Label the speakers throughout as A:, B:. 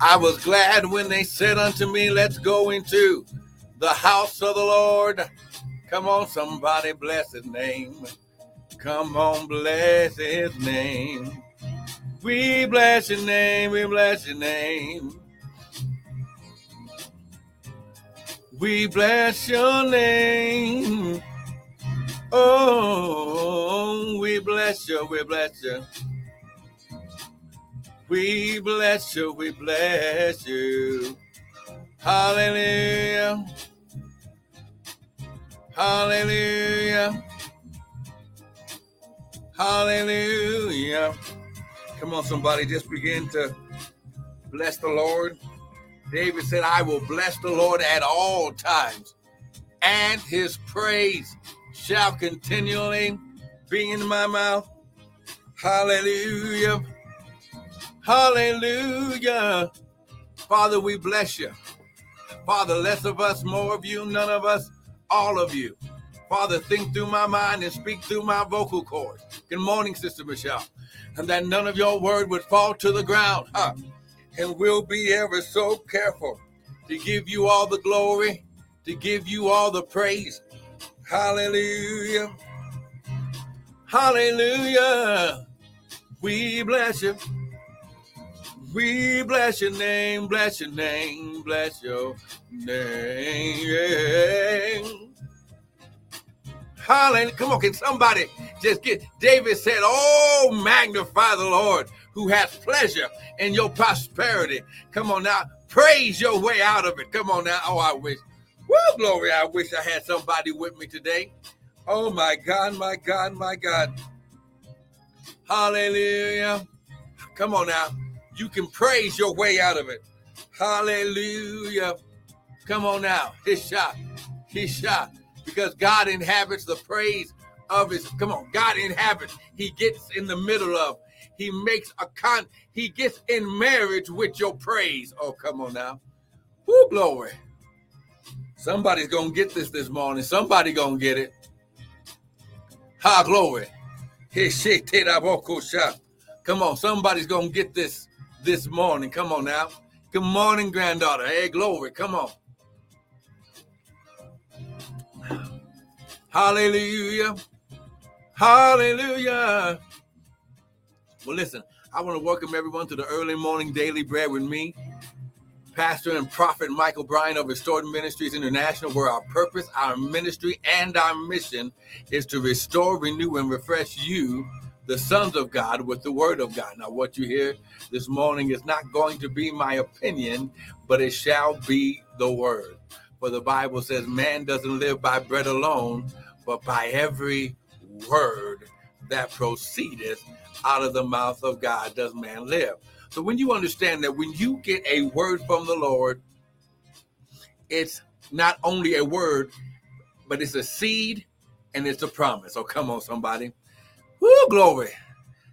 A: I was glad when they said unto me, Let's go into the house of the Lord. Come on, somebody, bless his name. Come on, bless his name. We bless your name, we bless your name. We bless your name. Oh, we bless you, we bless you. We bless you, we bless you. Hallelujah. Hallelujah. Hallelujah. Come on, somebody, just begin to bless the Lord. David said, I will bless the Lord at all times, and his praise shall continually be in my mouth. Hallelujah. Hallelujah. Father, we bless you. Father, less of us, more of you, none of us, all of you. Father, think through my mind and speak through my vocal cords. Good morning, Sister Michelle. And that none of your word would fall to the ground. Huh? And we'll be ever so careful to give you all the glory, to give you all the praise. Hallelujah. Hallelujah. We bless you. We bless your name, bless your name, bless your name. Hallelujah. Come on, can somebody just get David said, Oh, magnify the Lord who has pleasure in your prosperity. Come on now, praise your way out of it. Come on now. Oh, I wish. Well, glory, I wish I had somebody with me today. Oh my God, my God, my God. Hallelujah. Come on now. You can praise your way out of it. Hallelujah. Come on now. His shot. His shot. Because God inhabits the praise of his. Come on. God inhabits. He gets in the middle of. He makes a con. He gets in marriage with your praise. Oh, come on now. Whoo, glory. Somebody's gonna get this this morning. Somebody gonna get it. Ha, glory. Come on, somebody's gonna get this this morning. Come on now. Good morning, granddaughter. Hey, glory. Come on. Hallelujah. Hallelujah. Well, listen, I want to welcome everyone to the early morning daily bread with me, Pastor and Prophet Michael Bryan of Restored Ministries International, where our purpose, our ministry, and our mission is to restore, renew, and refresh you the sons of God with the word of God. Now, what you hear this morning is not going to be my opinion, but it shall be the word. For the Bible says, man doesn't live by bread alone, but by every word that proceedeth out of the mouth of God does man live. So when you understand that when you get a word from the Lord, it's not only a word, but it's a seed and it's a promise. Oh, come on, somebody. Woo, glory.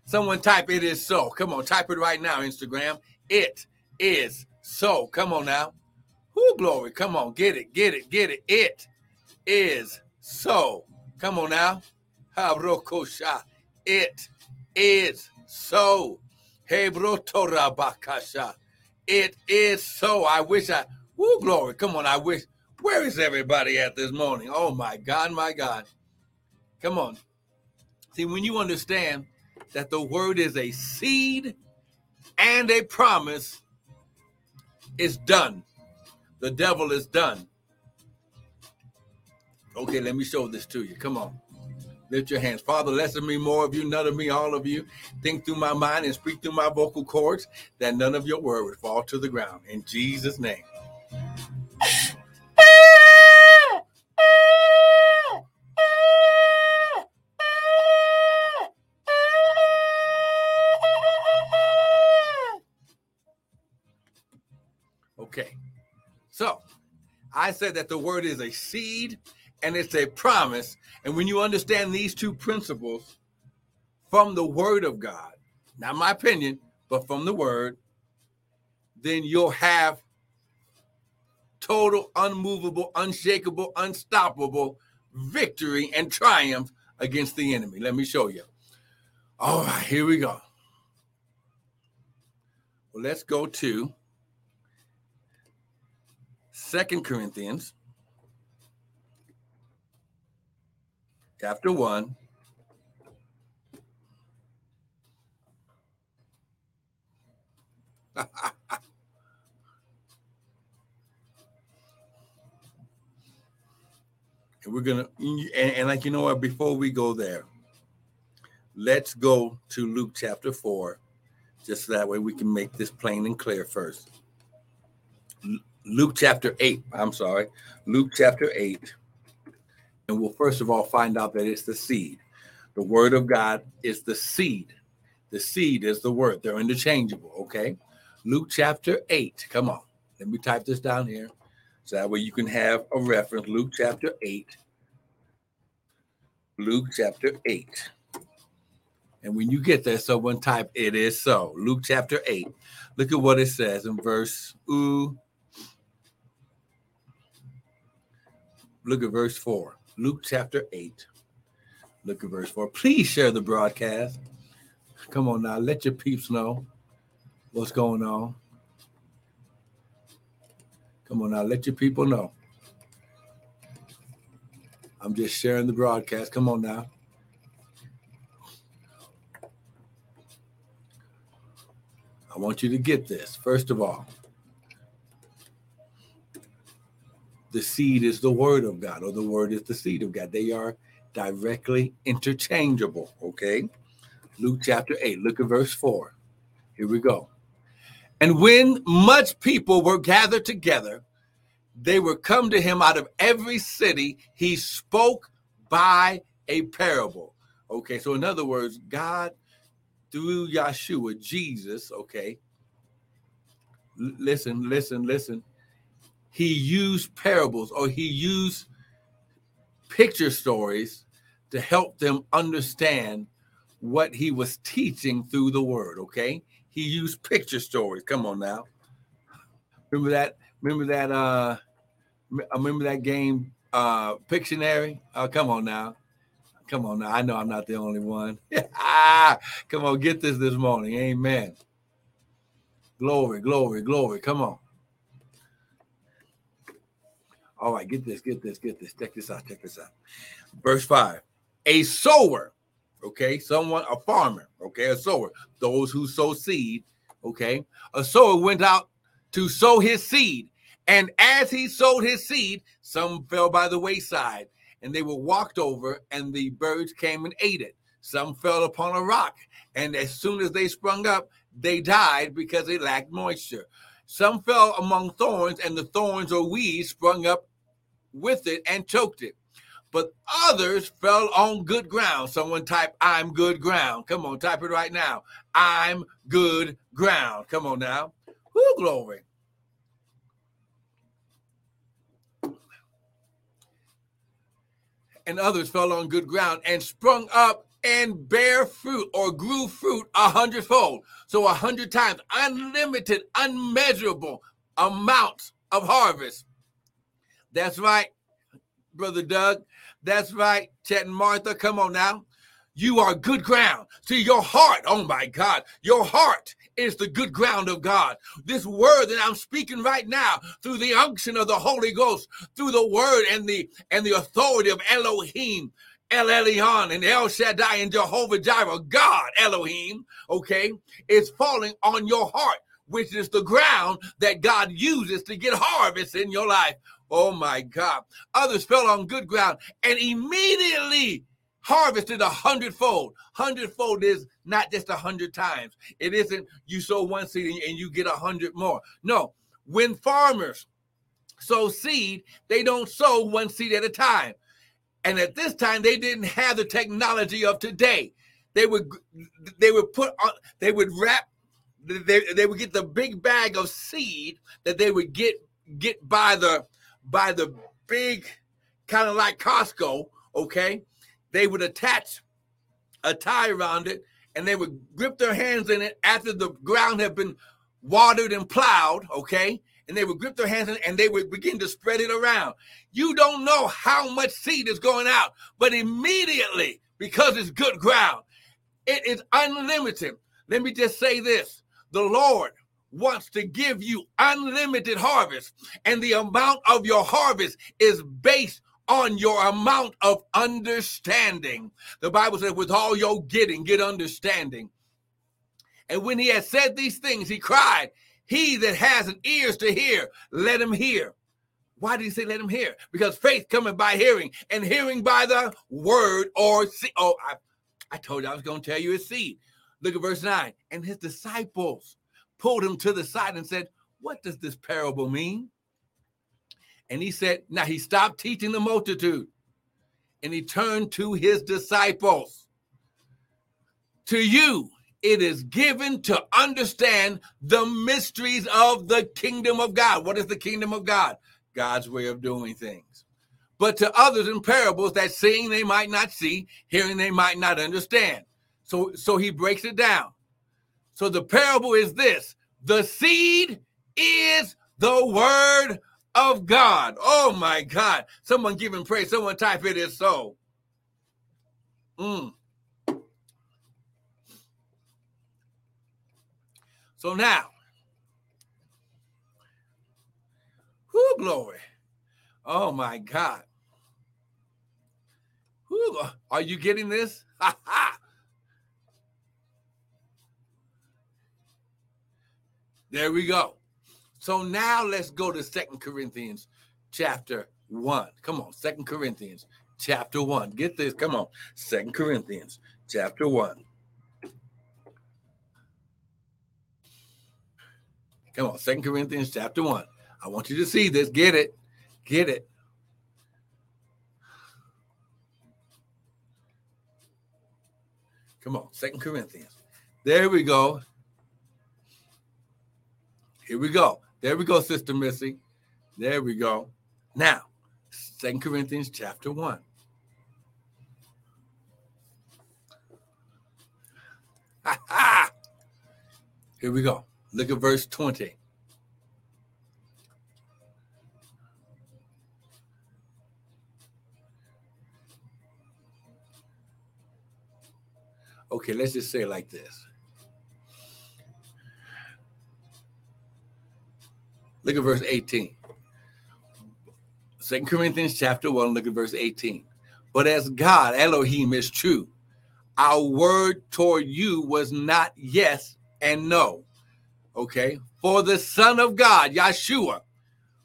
A: Someone type it is so. Come on, type it right now, Instagram. It is so. Come on now. Woo, glory. Come on, get it, get it, get it. It is so. Come on now. Habrokosha. It is so. Hebrotorabakasha. It is so. I wish I, woo, glory. Come on, I wish. Where is everybody at this morning? Oh my God, my God. Come on. See, when you understand that the word is a seed and a promise, it's done. The devil is done. Okay, let me show this to you. Come on. Lift your hands. Father, less of me, more of you, none of me, all of you. Think through my mind and speak through my vocal cords that none of your word would fall to the ground. In Jesus' name. I said that the word is a seed and it's a promise. And when you understand these two principles from the word of God, not my opinion, but from the word, then you'll have total, unmovable, unshakable, unstoppable victory and triumph against the enemy. Let me show you. All right, here we go. Well, let's go to Second Corinthians chapter 1 and we're gonna and, and, like you know what before we go there let's go to luke chapter 4 just that way we can make this plain and clear first luke chapter 8 i'm sorry luke chapter 8 and we'll first of all find out that it's the seed the word of god is the seed the seed is the word they're interchangeable okay luke chapter 8 come on let me type this down here so that way you can have a reference. Luke chapter 8. Luke chapter 8. And when you get there, someone type it is so. Luke chapter 8. Look at what it says in verse ooh. Look at verse 4. Luke chapter 8. Look at verse 4. Please share the broadcast. Come on now, let your peeps know what's going on. Come on now, let your people know. I'm just sharing the broadcast. Come on now. I want you to get this. First of all, the seed is the word of God, or the word is the seed of God. They are directly interchangeable. Okay. Luke chapter 8, look at verse 4. Here we go. And when much people were gathered together, they would come to him out of every city. He spoke by a parable. Okay, so in other words, God through Yeshua, Jesus, okay. Listen, listen, listen. He used parables or he used picture stories to help them understand what he was teaching through the word, okay? He used picture stories. Come on now. Remember that? Remember that? Uh, remember that game, uh, Pictionary? Oh, come on now. Come on now. I know I'm not the only one. come on, get this this morning. Amen. Glory, glory, glory. Come on. All right, get this, get this, get this. Check this out, check this out. Verse 5. A sower okay? Someone, a farmer, okay? A sower, those who sow seed, okay? A sower went out to sow his seed. And as he sowed his seed, some fell by the wayside and they were walked over, and the birds came and ate it. Some fell upon a rock, and as soon as they sprung up, they died because they lacked moisture. Some fell among thorns, and the thorns or weeds sprung up with it and choked it but others fell on good ground. Someone type, I'm good ground. Come on, type it right now. I'm good ground. Come on now. Whoo, glory. And others fell on good ground and sprung up and bear fruit or grew fruit a hundredfold. So a hundred times, unlimited, unmeasurable amounts of harvest. That's right, Brother Doug. That's right, Chet and Martha. Come on now. You are good ground. See, your heart, oh my God, your heart is the good ground of God. This word that I'm speaking right now through the unction of the Holy Ghost, through the word and the and the authority of Elohim, El Elyon and El Shaddai and Jehovah Jireh, God Elohim, okay, is falling on your heart, which is the ground that God uses to get harvest in your life. Oh my God. Others fell on good ground and immediately harvested a hundredfold. Hundredfold is not just a hundred times. It isn't you sow one seed and you get a hundred more. No, when farmers sow seed, they don't sow one seed at a time. And at this time, they didn't have the technology of today. They would they would put on they would wrap they, they would get the big bag of seed that they would get get by the by the big, kind of like Costco, okay? They would attach a tie around it and they would grip their hands in it after the ground had been watered and plowed, okay? And they would grip their hands in it and they would begin to spread it around. You don't know how much seed is going out, but immediately, because it's good ground, it is unlimited. Let me just say this the Lord wants to give you unlimited harvest, and the amount of your harvest is based on your amount of understanding. The Bible says, with all your getting, get understanding. And when he had said these things, he cried, He that has an ears to hear, let him hear. Why did he say let him hear? Because faith coming by hearing, and hearing by the word or see. Oh, I, I told you I was going to tell you a seed. Look at verse 9. And his disciples pulled him to the side and said, What does this parable mean? And he said, Now he stopped teaching the multitude and he turned to his disciples. To you, it is given to understand the mysteries of the kingdom of God. What is the kingdom of God? God's way of doing things. But to others in parables that seeing they might not see, hearing they might not understand. So, so he breaks it down. So the parable is this the seed is the word of God. Oh my God. Someone give him praise. Someone type it is so. Mm. So now, who glory. Oh my God. Who are you getting this? Ha ha. There we go. So now let's go to Second Corinthians chapter 1. Come on, Second Corinthians chapter 1. Get this. Come on. Second Corinthians chapter 1. Come on, Second Corinthians chapter 1. I want you to see this. Get it. Get it. Come on, Second Corinthians. There we go. Here we go. There we go, Sister Missy. There we go. Now, Second Corinthians chapter 1. Here we go. Look at verse 20. Okay, let's just say it like this. Look at verse 18. Second Corinthians chapter 1, look at verse 18. But as God, Elohim, is true, our word toward you was not yes and no. Okay. For the Son of God, Yeshua,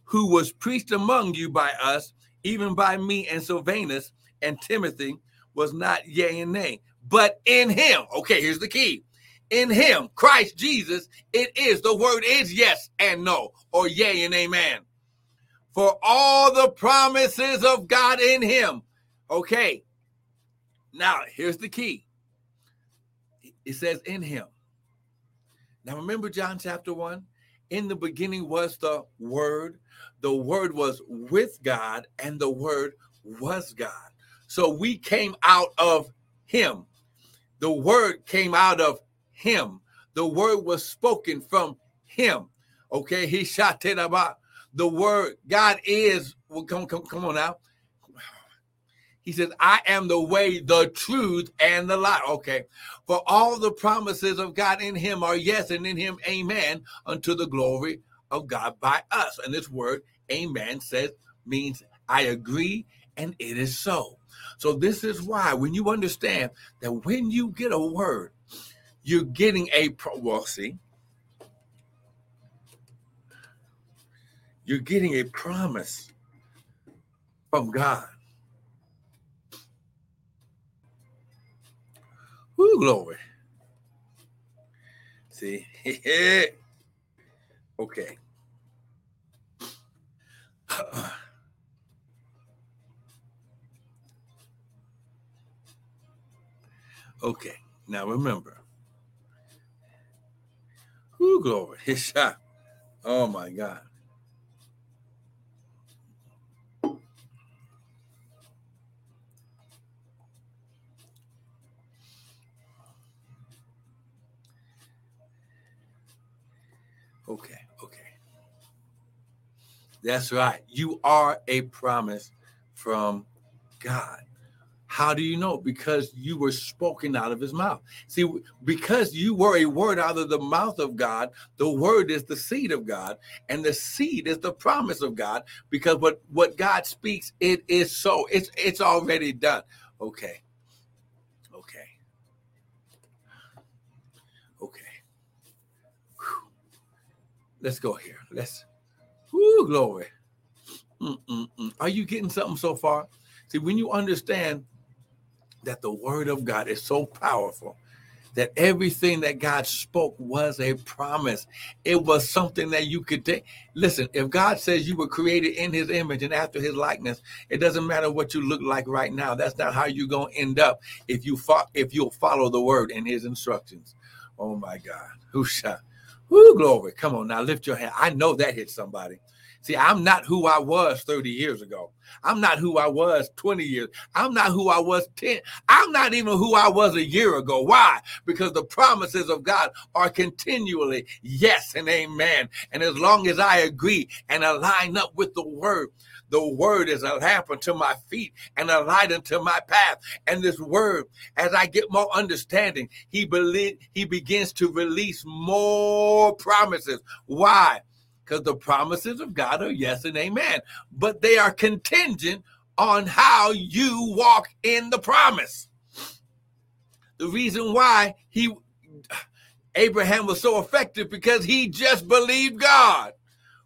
A: who was preached among you by us, even by me and Silvanus and Timothy, was not yea and nay, but in him. Okay, here's the key in him, Christ Jesus, it is, the word is yes and no, or yea and amen. For all the promises of God in him. Okay. Now, here's the key. It says in him. Now, remember John chapter 1? In the beginning was the Word. The Word was with God, and the Word was God. So we came out of Him. The Word came out of him. The word was spoken from him. Okay, he shot it about the word. God is. Well, come, come, come on now. He says, I am the way, the truth, and the life. Okay. For all the promises of God in him are yes, and in him, amen, unto the glory of God by us. And this word, amen, says, means I agree, and it is so. So this is why when you understand that when you get a word, you're getting a pro well see? You're getting a promise from god. Woo, glory. See? Okay. Okay now remember Glory. His shot. Oh my God. Okay, okay. That's right. You are a promise from God. How do you know? Because you were spoken out of his mouth. See, because you were a word out of the mouth of God, the word is the seed of God, and the seed is the promise of God. Because what, what God speaks, it is so. It's it's already done. Okay. Okay. Okay. Whew. Let's go here. Let's whoo glory. Mm-mm-mm. Are you getting something so far? See, when you understand that the word of God is so powerful that everything that God spoke was a promise. It was something that you could take. Listen, if God says you were created in his image and after his likeness, it doesn't matter what you look like right now. That's not how you're going to end up if you fo- if you'll follow the word and his instructions. Oh my God. Who shot? Who glory. Come on now, lift your hand. I know that hit somebody. See, I'm not who I was 30 years ago. I'm not who I was 20 years. I'm not who I was 10. I'm not even who I was a year ago. Why? Because the promises of God are continually yes and amen. And as long as I agree and align up with the word, the word is a lamp unto my feet and a light unto my path. And this word, as I get more understanding, he believe he begins to release more promises. Why? Because the promises of God are yes and amen, but they are contingent on how you walk in the promise. The reason why he Abraham was so effective because he just believed God.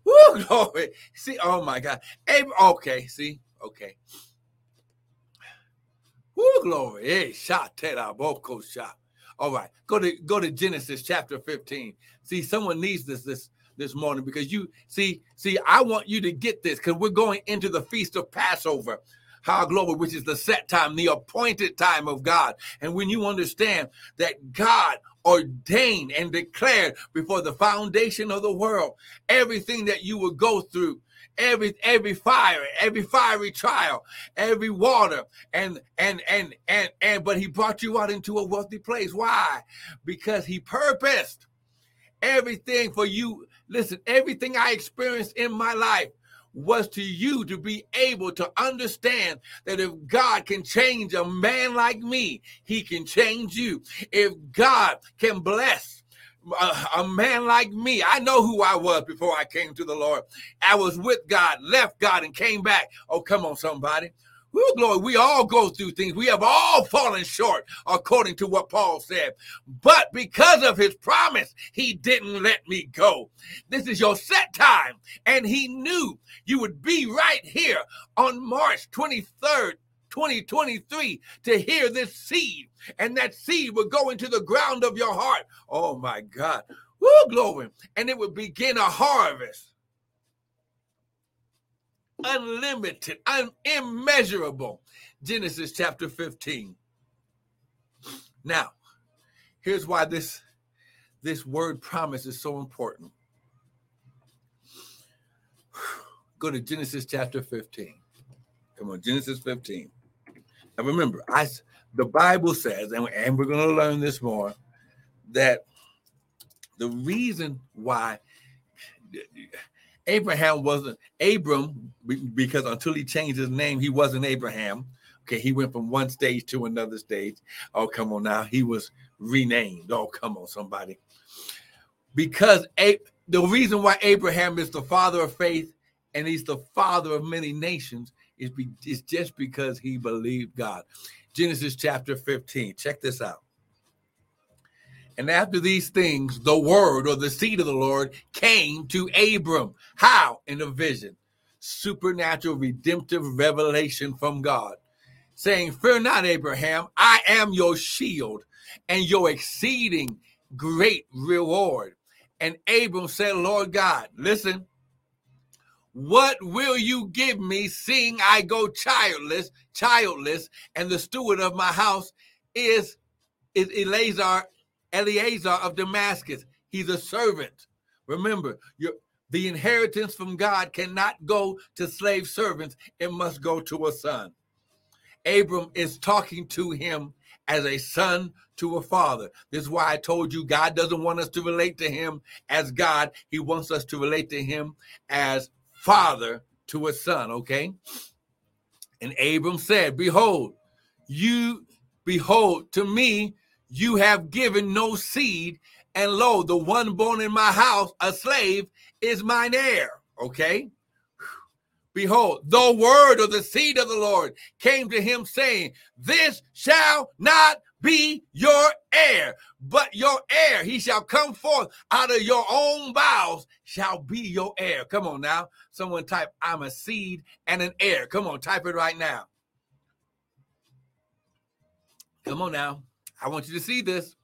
A: Woo, glory. See, oh my God. Ab- okay, see, okay. Woo, glory. Eh, hey, shot, boko shot. All right, go to go to Genesis chapter 15. See, someone needs this this this morning because you see, see, I want you to get this because we're going into the feast of Passover. How glory, which is the set time, the appointed time of God. And when you understand that God ordained and declared before the foundation of the world everything that you would go through every every fire every fiery trial every water and and and and and but he brought you out into a wealthy place why because he purposed everything for you Listen, everything I experienced in my life was to you to be able to understand that if God can change a man like me, he can change you. If God can bless a, a, man like me. I know who I was before I came to the Lord. I was with God, left God, and came back. Oh, come on, somebody. Woo, glory. We all go through things. We have all fallen short, according to what Paul said. But because of his promise, he didn't let me go. This is your set time. And he knew you would be right here on March 23rd, 2023 to hear this seed. And that seed would go into the ground of your heart. Oh my God. Woo, glory. And it would begin a harvest unlimited, un- immeasurable. Genesis chapter 15. Now, here's why this this word promise is so important. Go to Genesis chapter 15. Come on, Genesis 15. Now remember, I the Bible says, and, and we're going to learn this more, that the reason why Abraham wasn't Abram because until he changed his name, he wasn't Abraham. Okay, he went from one stage to another stage. Oh, come on now. He was renamed. Oh, come on, somebody. Because a- the reason why Abraham is the father of faith and he's the father of many nations is, be- is just because he believed God. Genesis chapter 15. Check this out. And after these things, the word or the seed of the Lord came to Abram. How? In a vision. Supernatural redemptive revelation from God, saying, Fear not, Abraham, I am your shield and your exceeding great reward. And Abram said, Lord God, listen, what will you give me, seeing I go childless, childless, and the steward of my house is, is Eleazar Eliezer of Damascus. He's a servant. Remember, the inheritance from God cannot go to slave servants, it must go to a son. Abram is talking to him as a son to a father. This is why I told you God doesn't want us to relate to him as God, he wants us to relate to him as father to a son, okay? And Abram said, Behold, you behold, to me, you have given no seed, and lo, the one born in my house, a slave, is mine heir. Okay. Behold, the word of the seed of the Lord came to him, saying, This shall not be your heir, but your heir, he shall come forth out of your own bowels, shall be your heir. Come on now. Someone type, I'm a seed and an heir. Come on, type it right now. Come on now. I want you to see this.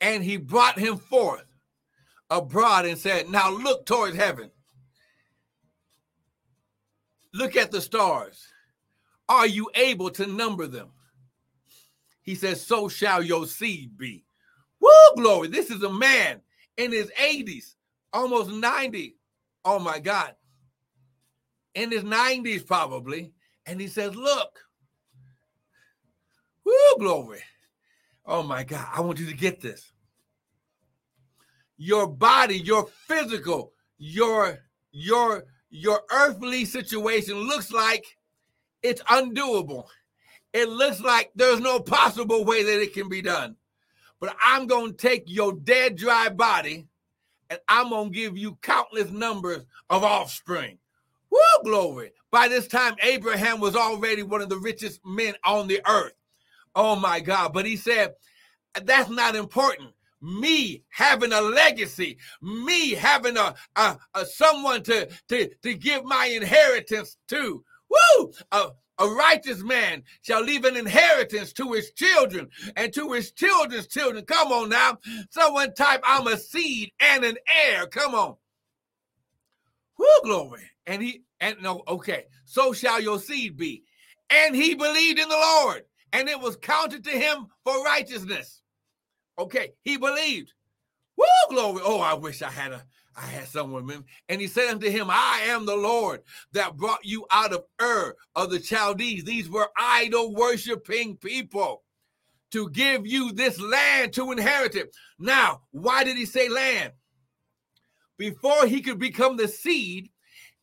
A: And he brought him forth abroad and said, Now look towards heaven. Look at the stars. Are you able to number them? He says, So shall your seed be. Woo, glory. This is a man in his 80s, almost 90. Oh my God. In his 90s, probably. And he says, Look. Glory. Oh my God. I want you to get this. Your body, your physical, your your your earthly situation looks like it's undoable. It looks like there's no possible way that it can be done. But I'm going to take your dead, dry body and I'm going to give you countless numbers of offspring. Woo, glory. By this time, Abraham was already one of the richest men on the earth. Oh my God. But he said, that's not important. Me having a legacy, me having a, a, a someone to, to, to give my inheritance to. Woo! A, righteous man shall leave an inheritance to his children and to his children's children. Come on now. Someone type, I'm a seed and an heir. Come on. Whoo, glory. And he, and no, okay. So shall your seed be. And he believed in the Lord, and it was counted to him for righteousness. Okay. He believed. Woo, glory. Oh, I wish I had a I had someone, and he said unto him, I am the Lord that brought you out of Ur of the Chaldees. These were idol worshiping people to give you this land to inherit it. Now, why did he say land? Before he could become the seed,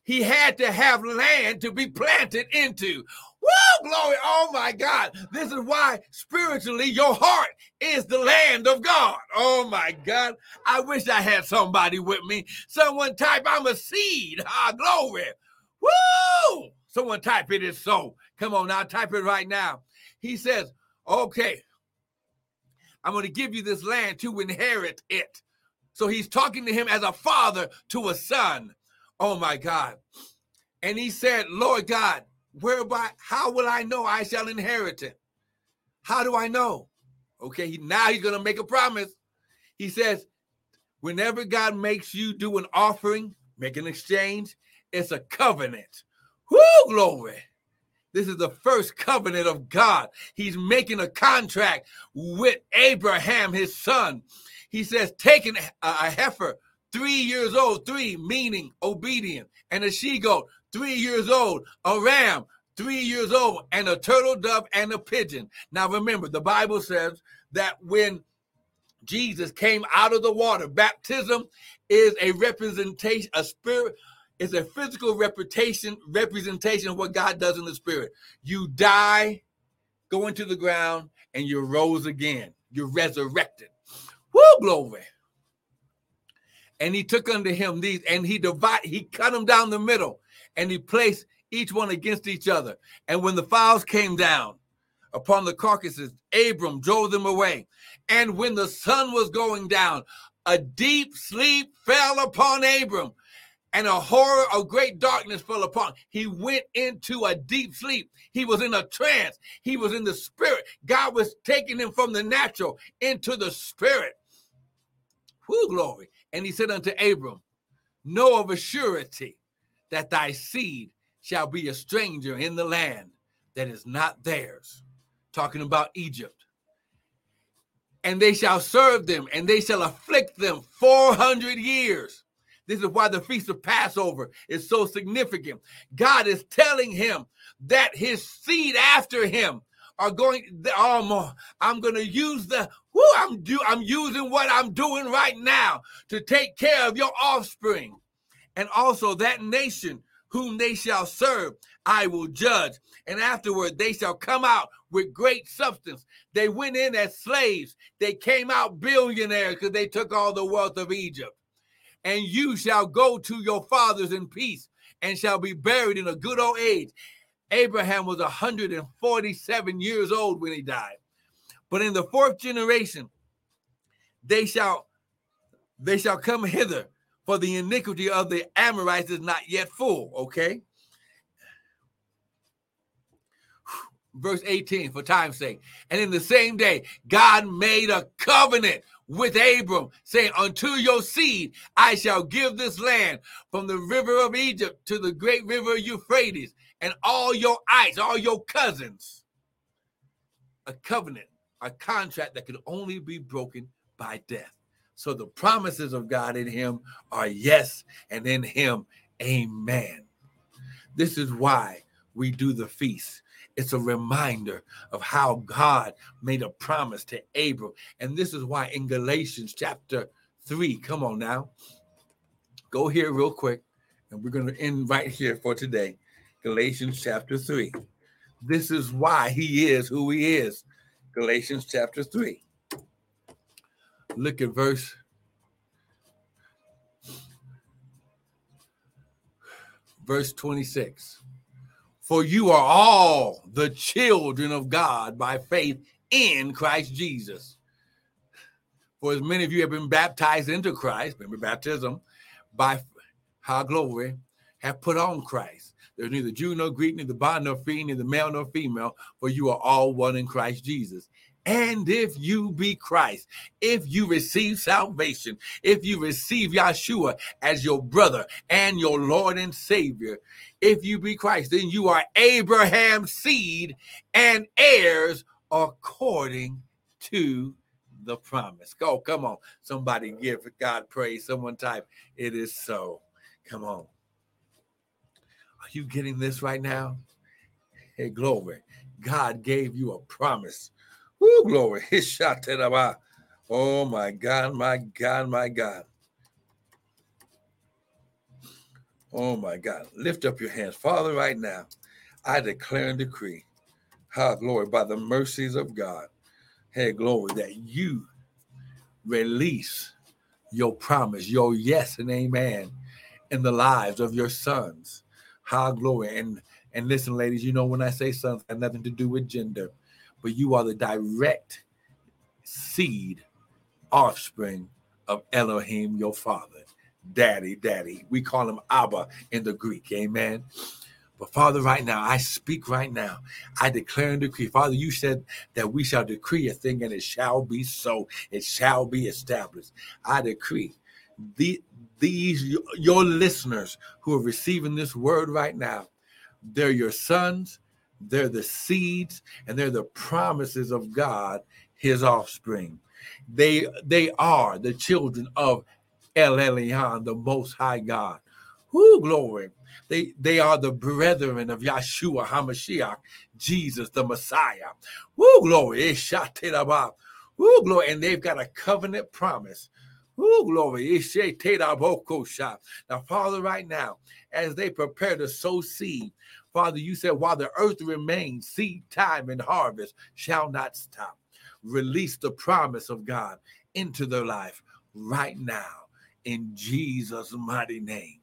A: he had to have land to be planted into. Woo, glory. Oh my God. This is why spiritually your heart is the land of God. Oh my God. I wish I had somebody with me. Someone type, I'm a seed. Ah, glory. Woo! Someone type it is so. Come on now, type it right now. He says, okay, I'm going to give you this land to inherit it. So he's talking to him as a father to a son. Oh my God. And he said, Lord God, whereby, how will I know I shall inherit it? How do I know? Okay, now he's going to make a promise. He says, whenever God makes you do an offering, make an exchange, it's a covenant. Whoo, glory. This is the first covenant of God. He's making a contract with Abraham, his son. He says, taking a heifer three years old, three meaning obedient, and a she goat, three years old, a ram, three years old, and a turtle dove and a pigeon. Now remember, the Bible says that when Jesus came out of the water, baptism is a representation, a spirit, is a physical representation, representation of what God does in the spirit. You die, go into the ground, and you rose again. You're resurrected. Woo, glory and he took unto him these, and he divided, he cut them down the middle, and he placed each one against each other. And when the fowls came down upon the carcasses, Abram drove them away. And when the sun was going down, a deep sleep fell upon Abram, and a horror of great darkness fell upon. He went into a deep sleep. He was in a trance. He was in the spirit. God was taking him from the natural into the spirit. Who glory. And he said unto Abram, Know of a surety that thy seed shall be a stranger in the land that is not theirs. Talking about Egypt. And they shall serve them, and they shall afflict them 400 years. This is why the Feast of Passover is so significant. God is telling him that his seed after him are going oh, I'm going to use the I'm do I'm using what I'm doing right now to take care of your offspring. And also that nation whom they shall serve, I will judge. And afterward, they shall come out with great substance. They went in as slaves. They came out billionaires because they took all the wealth of Egypt. And you shall go to your fathers in peace and shall be buried in a good old age. Abraham was 147 years old when he died. But in the fourth generation, they shall they shall come hither, for the iniquity of the Amorites is not yet full. Okay. Verse 18, for time's sake. And in the same day, God made a covenant with Abram, saying, Unto your seed I shall give this land from the river of Egypt to the great river Euphrates, and all your ites, all your cousins. A covenant, a contract that could only be broken by death. So the promises of God in him are yes, and in him, amen. This is why we do the feast. It's a reminder of how God made a promise to Abram. And this is why in Galatians chapter 3, come on now, go here real quick, and we're going to end right here for today. Galatians chapter 3. This is why he is who he is. Galatians chapter 3. Look at verse verse 26. For you are all the children of God by faith in Christ Jesus. For as many of you have been baptized into Christ, remember baptism, by how glory, have put on Christ. There's neither Jew nor Greek, neither bond nor free, neither male nor female, for you are all one in Christ Jesus. And if you be Christ, if you receive salvation, if you receive Yeshua as your brother and your Lord and Savior, if you be Christ, then you are Abraham's seed and heirs according to the promise. Go, come on. Somebody give God praise. Someone type, it is so. Come on. Are you getting this right now? Hey, glory. God gave you a promise Woo, glory. Oh my God, my God, my God. Oh my God. Lift up your hands. Father, right now, I declare and decree, how glory, by the mercies of God, hey, glory, that you release your promise, your yes and amen in the lives of your sons. How glory. And and listen, ladies, you know when I say sons, got nothing to do with gender but you are the direct seed, offspring of Elohim, your father, daddy, daddy. We call him Abba in the Greek, amen. But Father, right now, I speak right now. I declare and decree. Father, you said that we shall decree a thing and it shall be so. It shall be established. I decree the, these, your listeners who are receiving this word right now, they're your sons, they're the seeds and they're the promises of God, his offspring. They they are the children of El Elyon, the most high God. Who glory. They they are the brethren of Yeshua HaMashiach, Jesus the Messiah. Woo glory. Woo glory. And they've got a covenant promise. Woo glory. Now, Father, right now, as they prepare to sow seed, Father, you said, while the earth remains, seed time and harvest shall not stop. Release the promise of God into their life right now in Jesus' mighty name.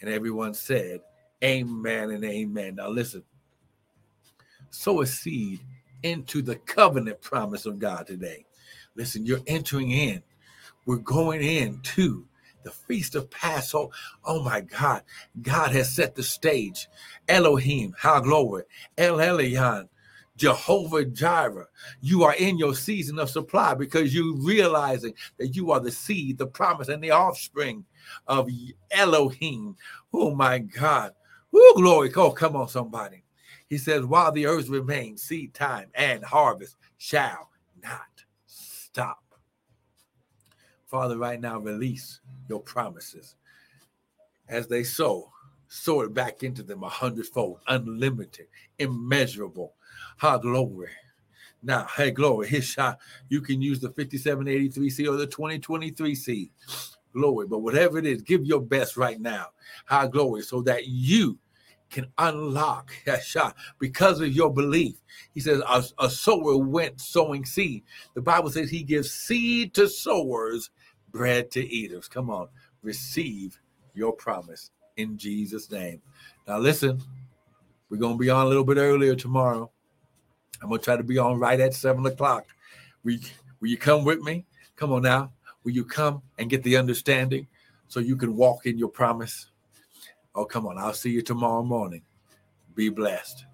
A: And everyone said, Amen and amen. Now listen, sow a seed into the covenant promise of God today. Listen, you're entering in. We're going into the feast of Passover. Oh my God, God has set the stage. Elohim, how glory. El Elyon, Jehovah Jireh. You are in your season of supply because you're realizing that you are the seed, the promise, and the offspring of Elohim. Oh my God. Oh, glory. Oh, come on, somebody. He says, while the earth remains, seed time and harvest shall not stop. Father, right now, release your promises as they sow, sow it back into them a hundredfold, unlimited, immeasurable. Ha, glory. Now, hey, glory, his shot. You can use the 5783C or the 2023C. Glory. But whatever it is, give your best right now. High glory, so that you can unlock because of your belief. He says, a, a sower went sowing seed. The Bible says he gives seed to sowers, bread to eaters. Come on, receive your promise in Jesus' name. Now, listen, we're going to be on a little bit earlier tomorrow. I'm going to try to be on right at seven o'clock. Will, will you come with me? Come on now. Will you come and get the understanding so you can walk in your promise? Oh, come on. I'll see you tomorrow morning. Be blessed.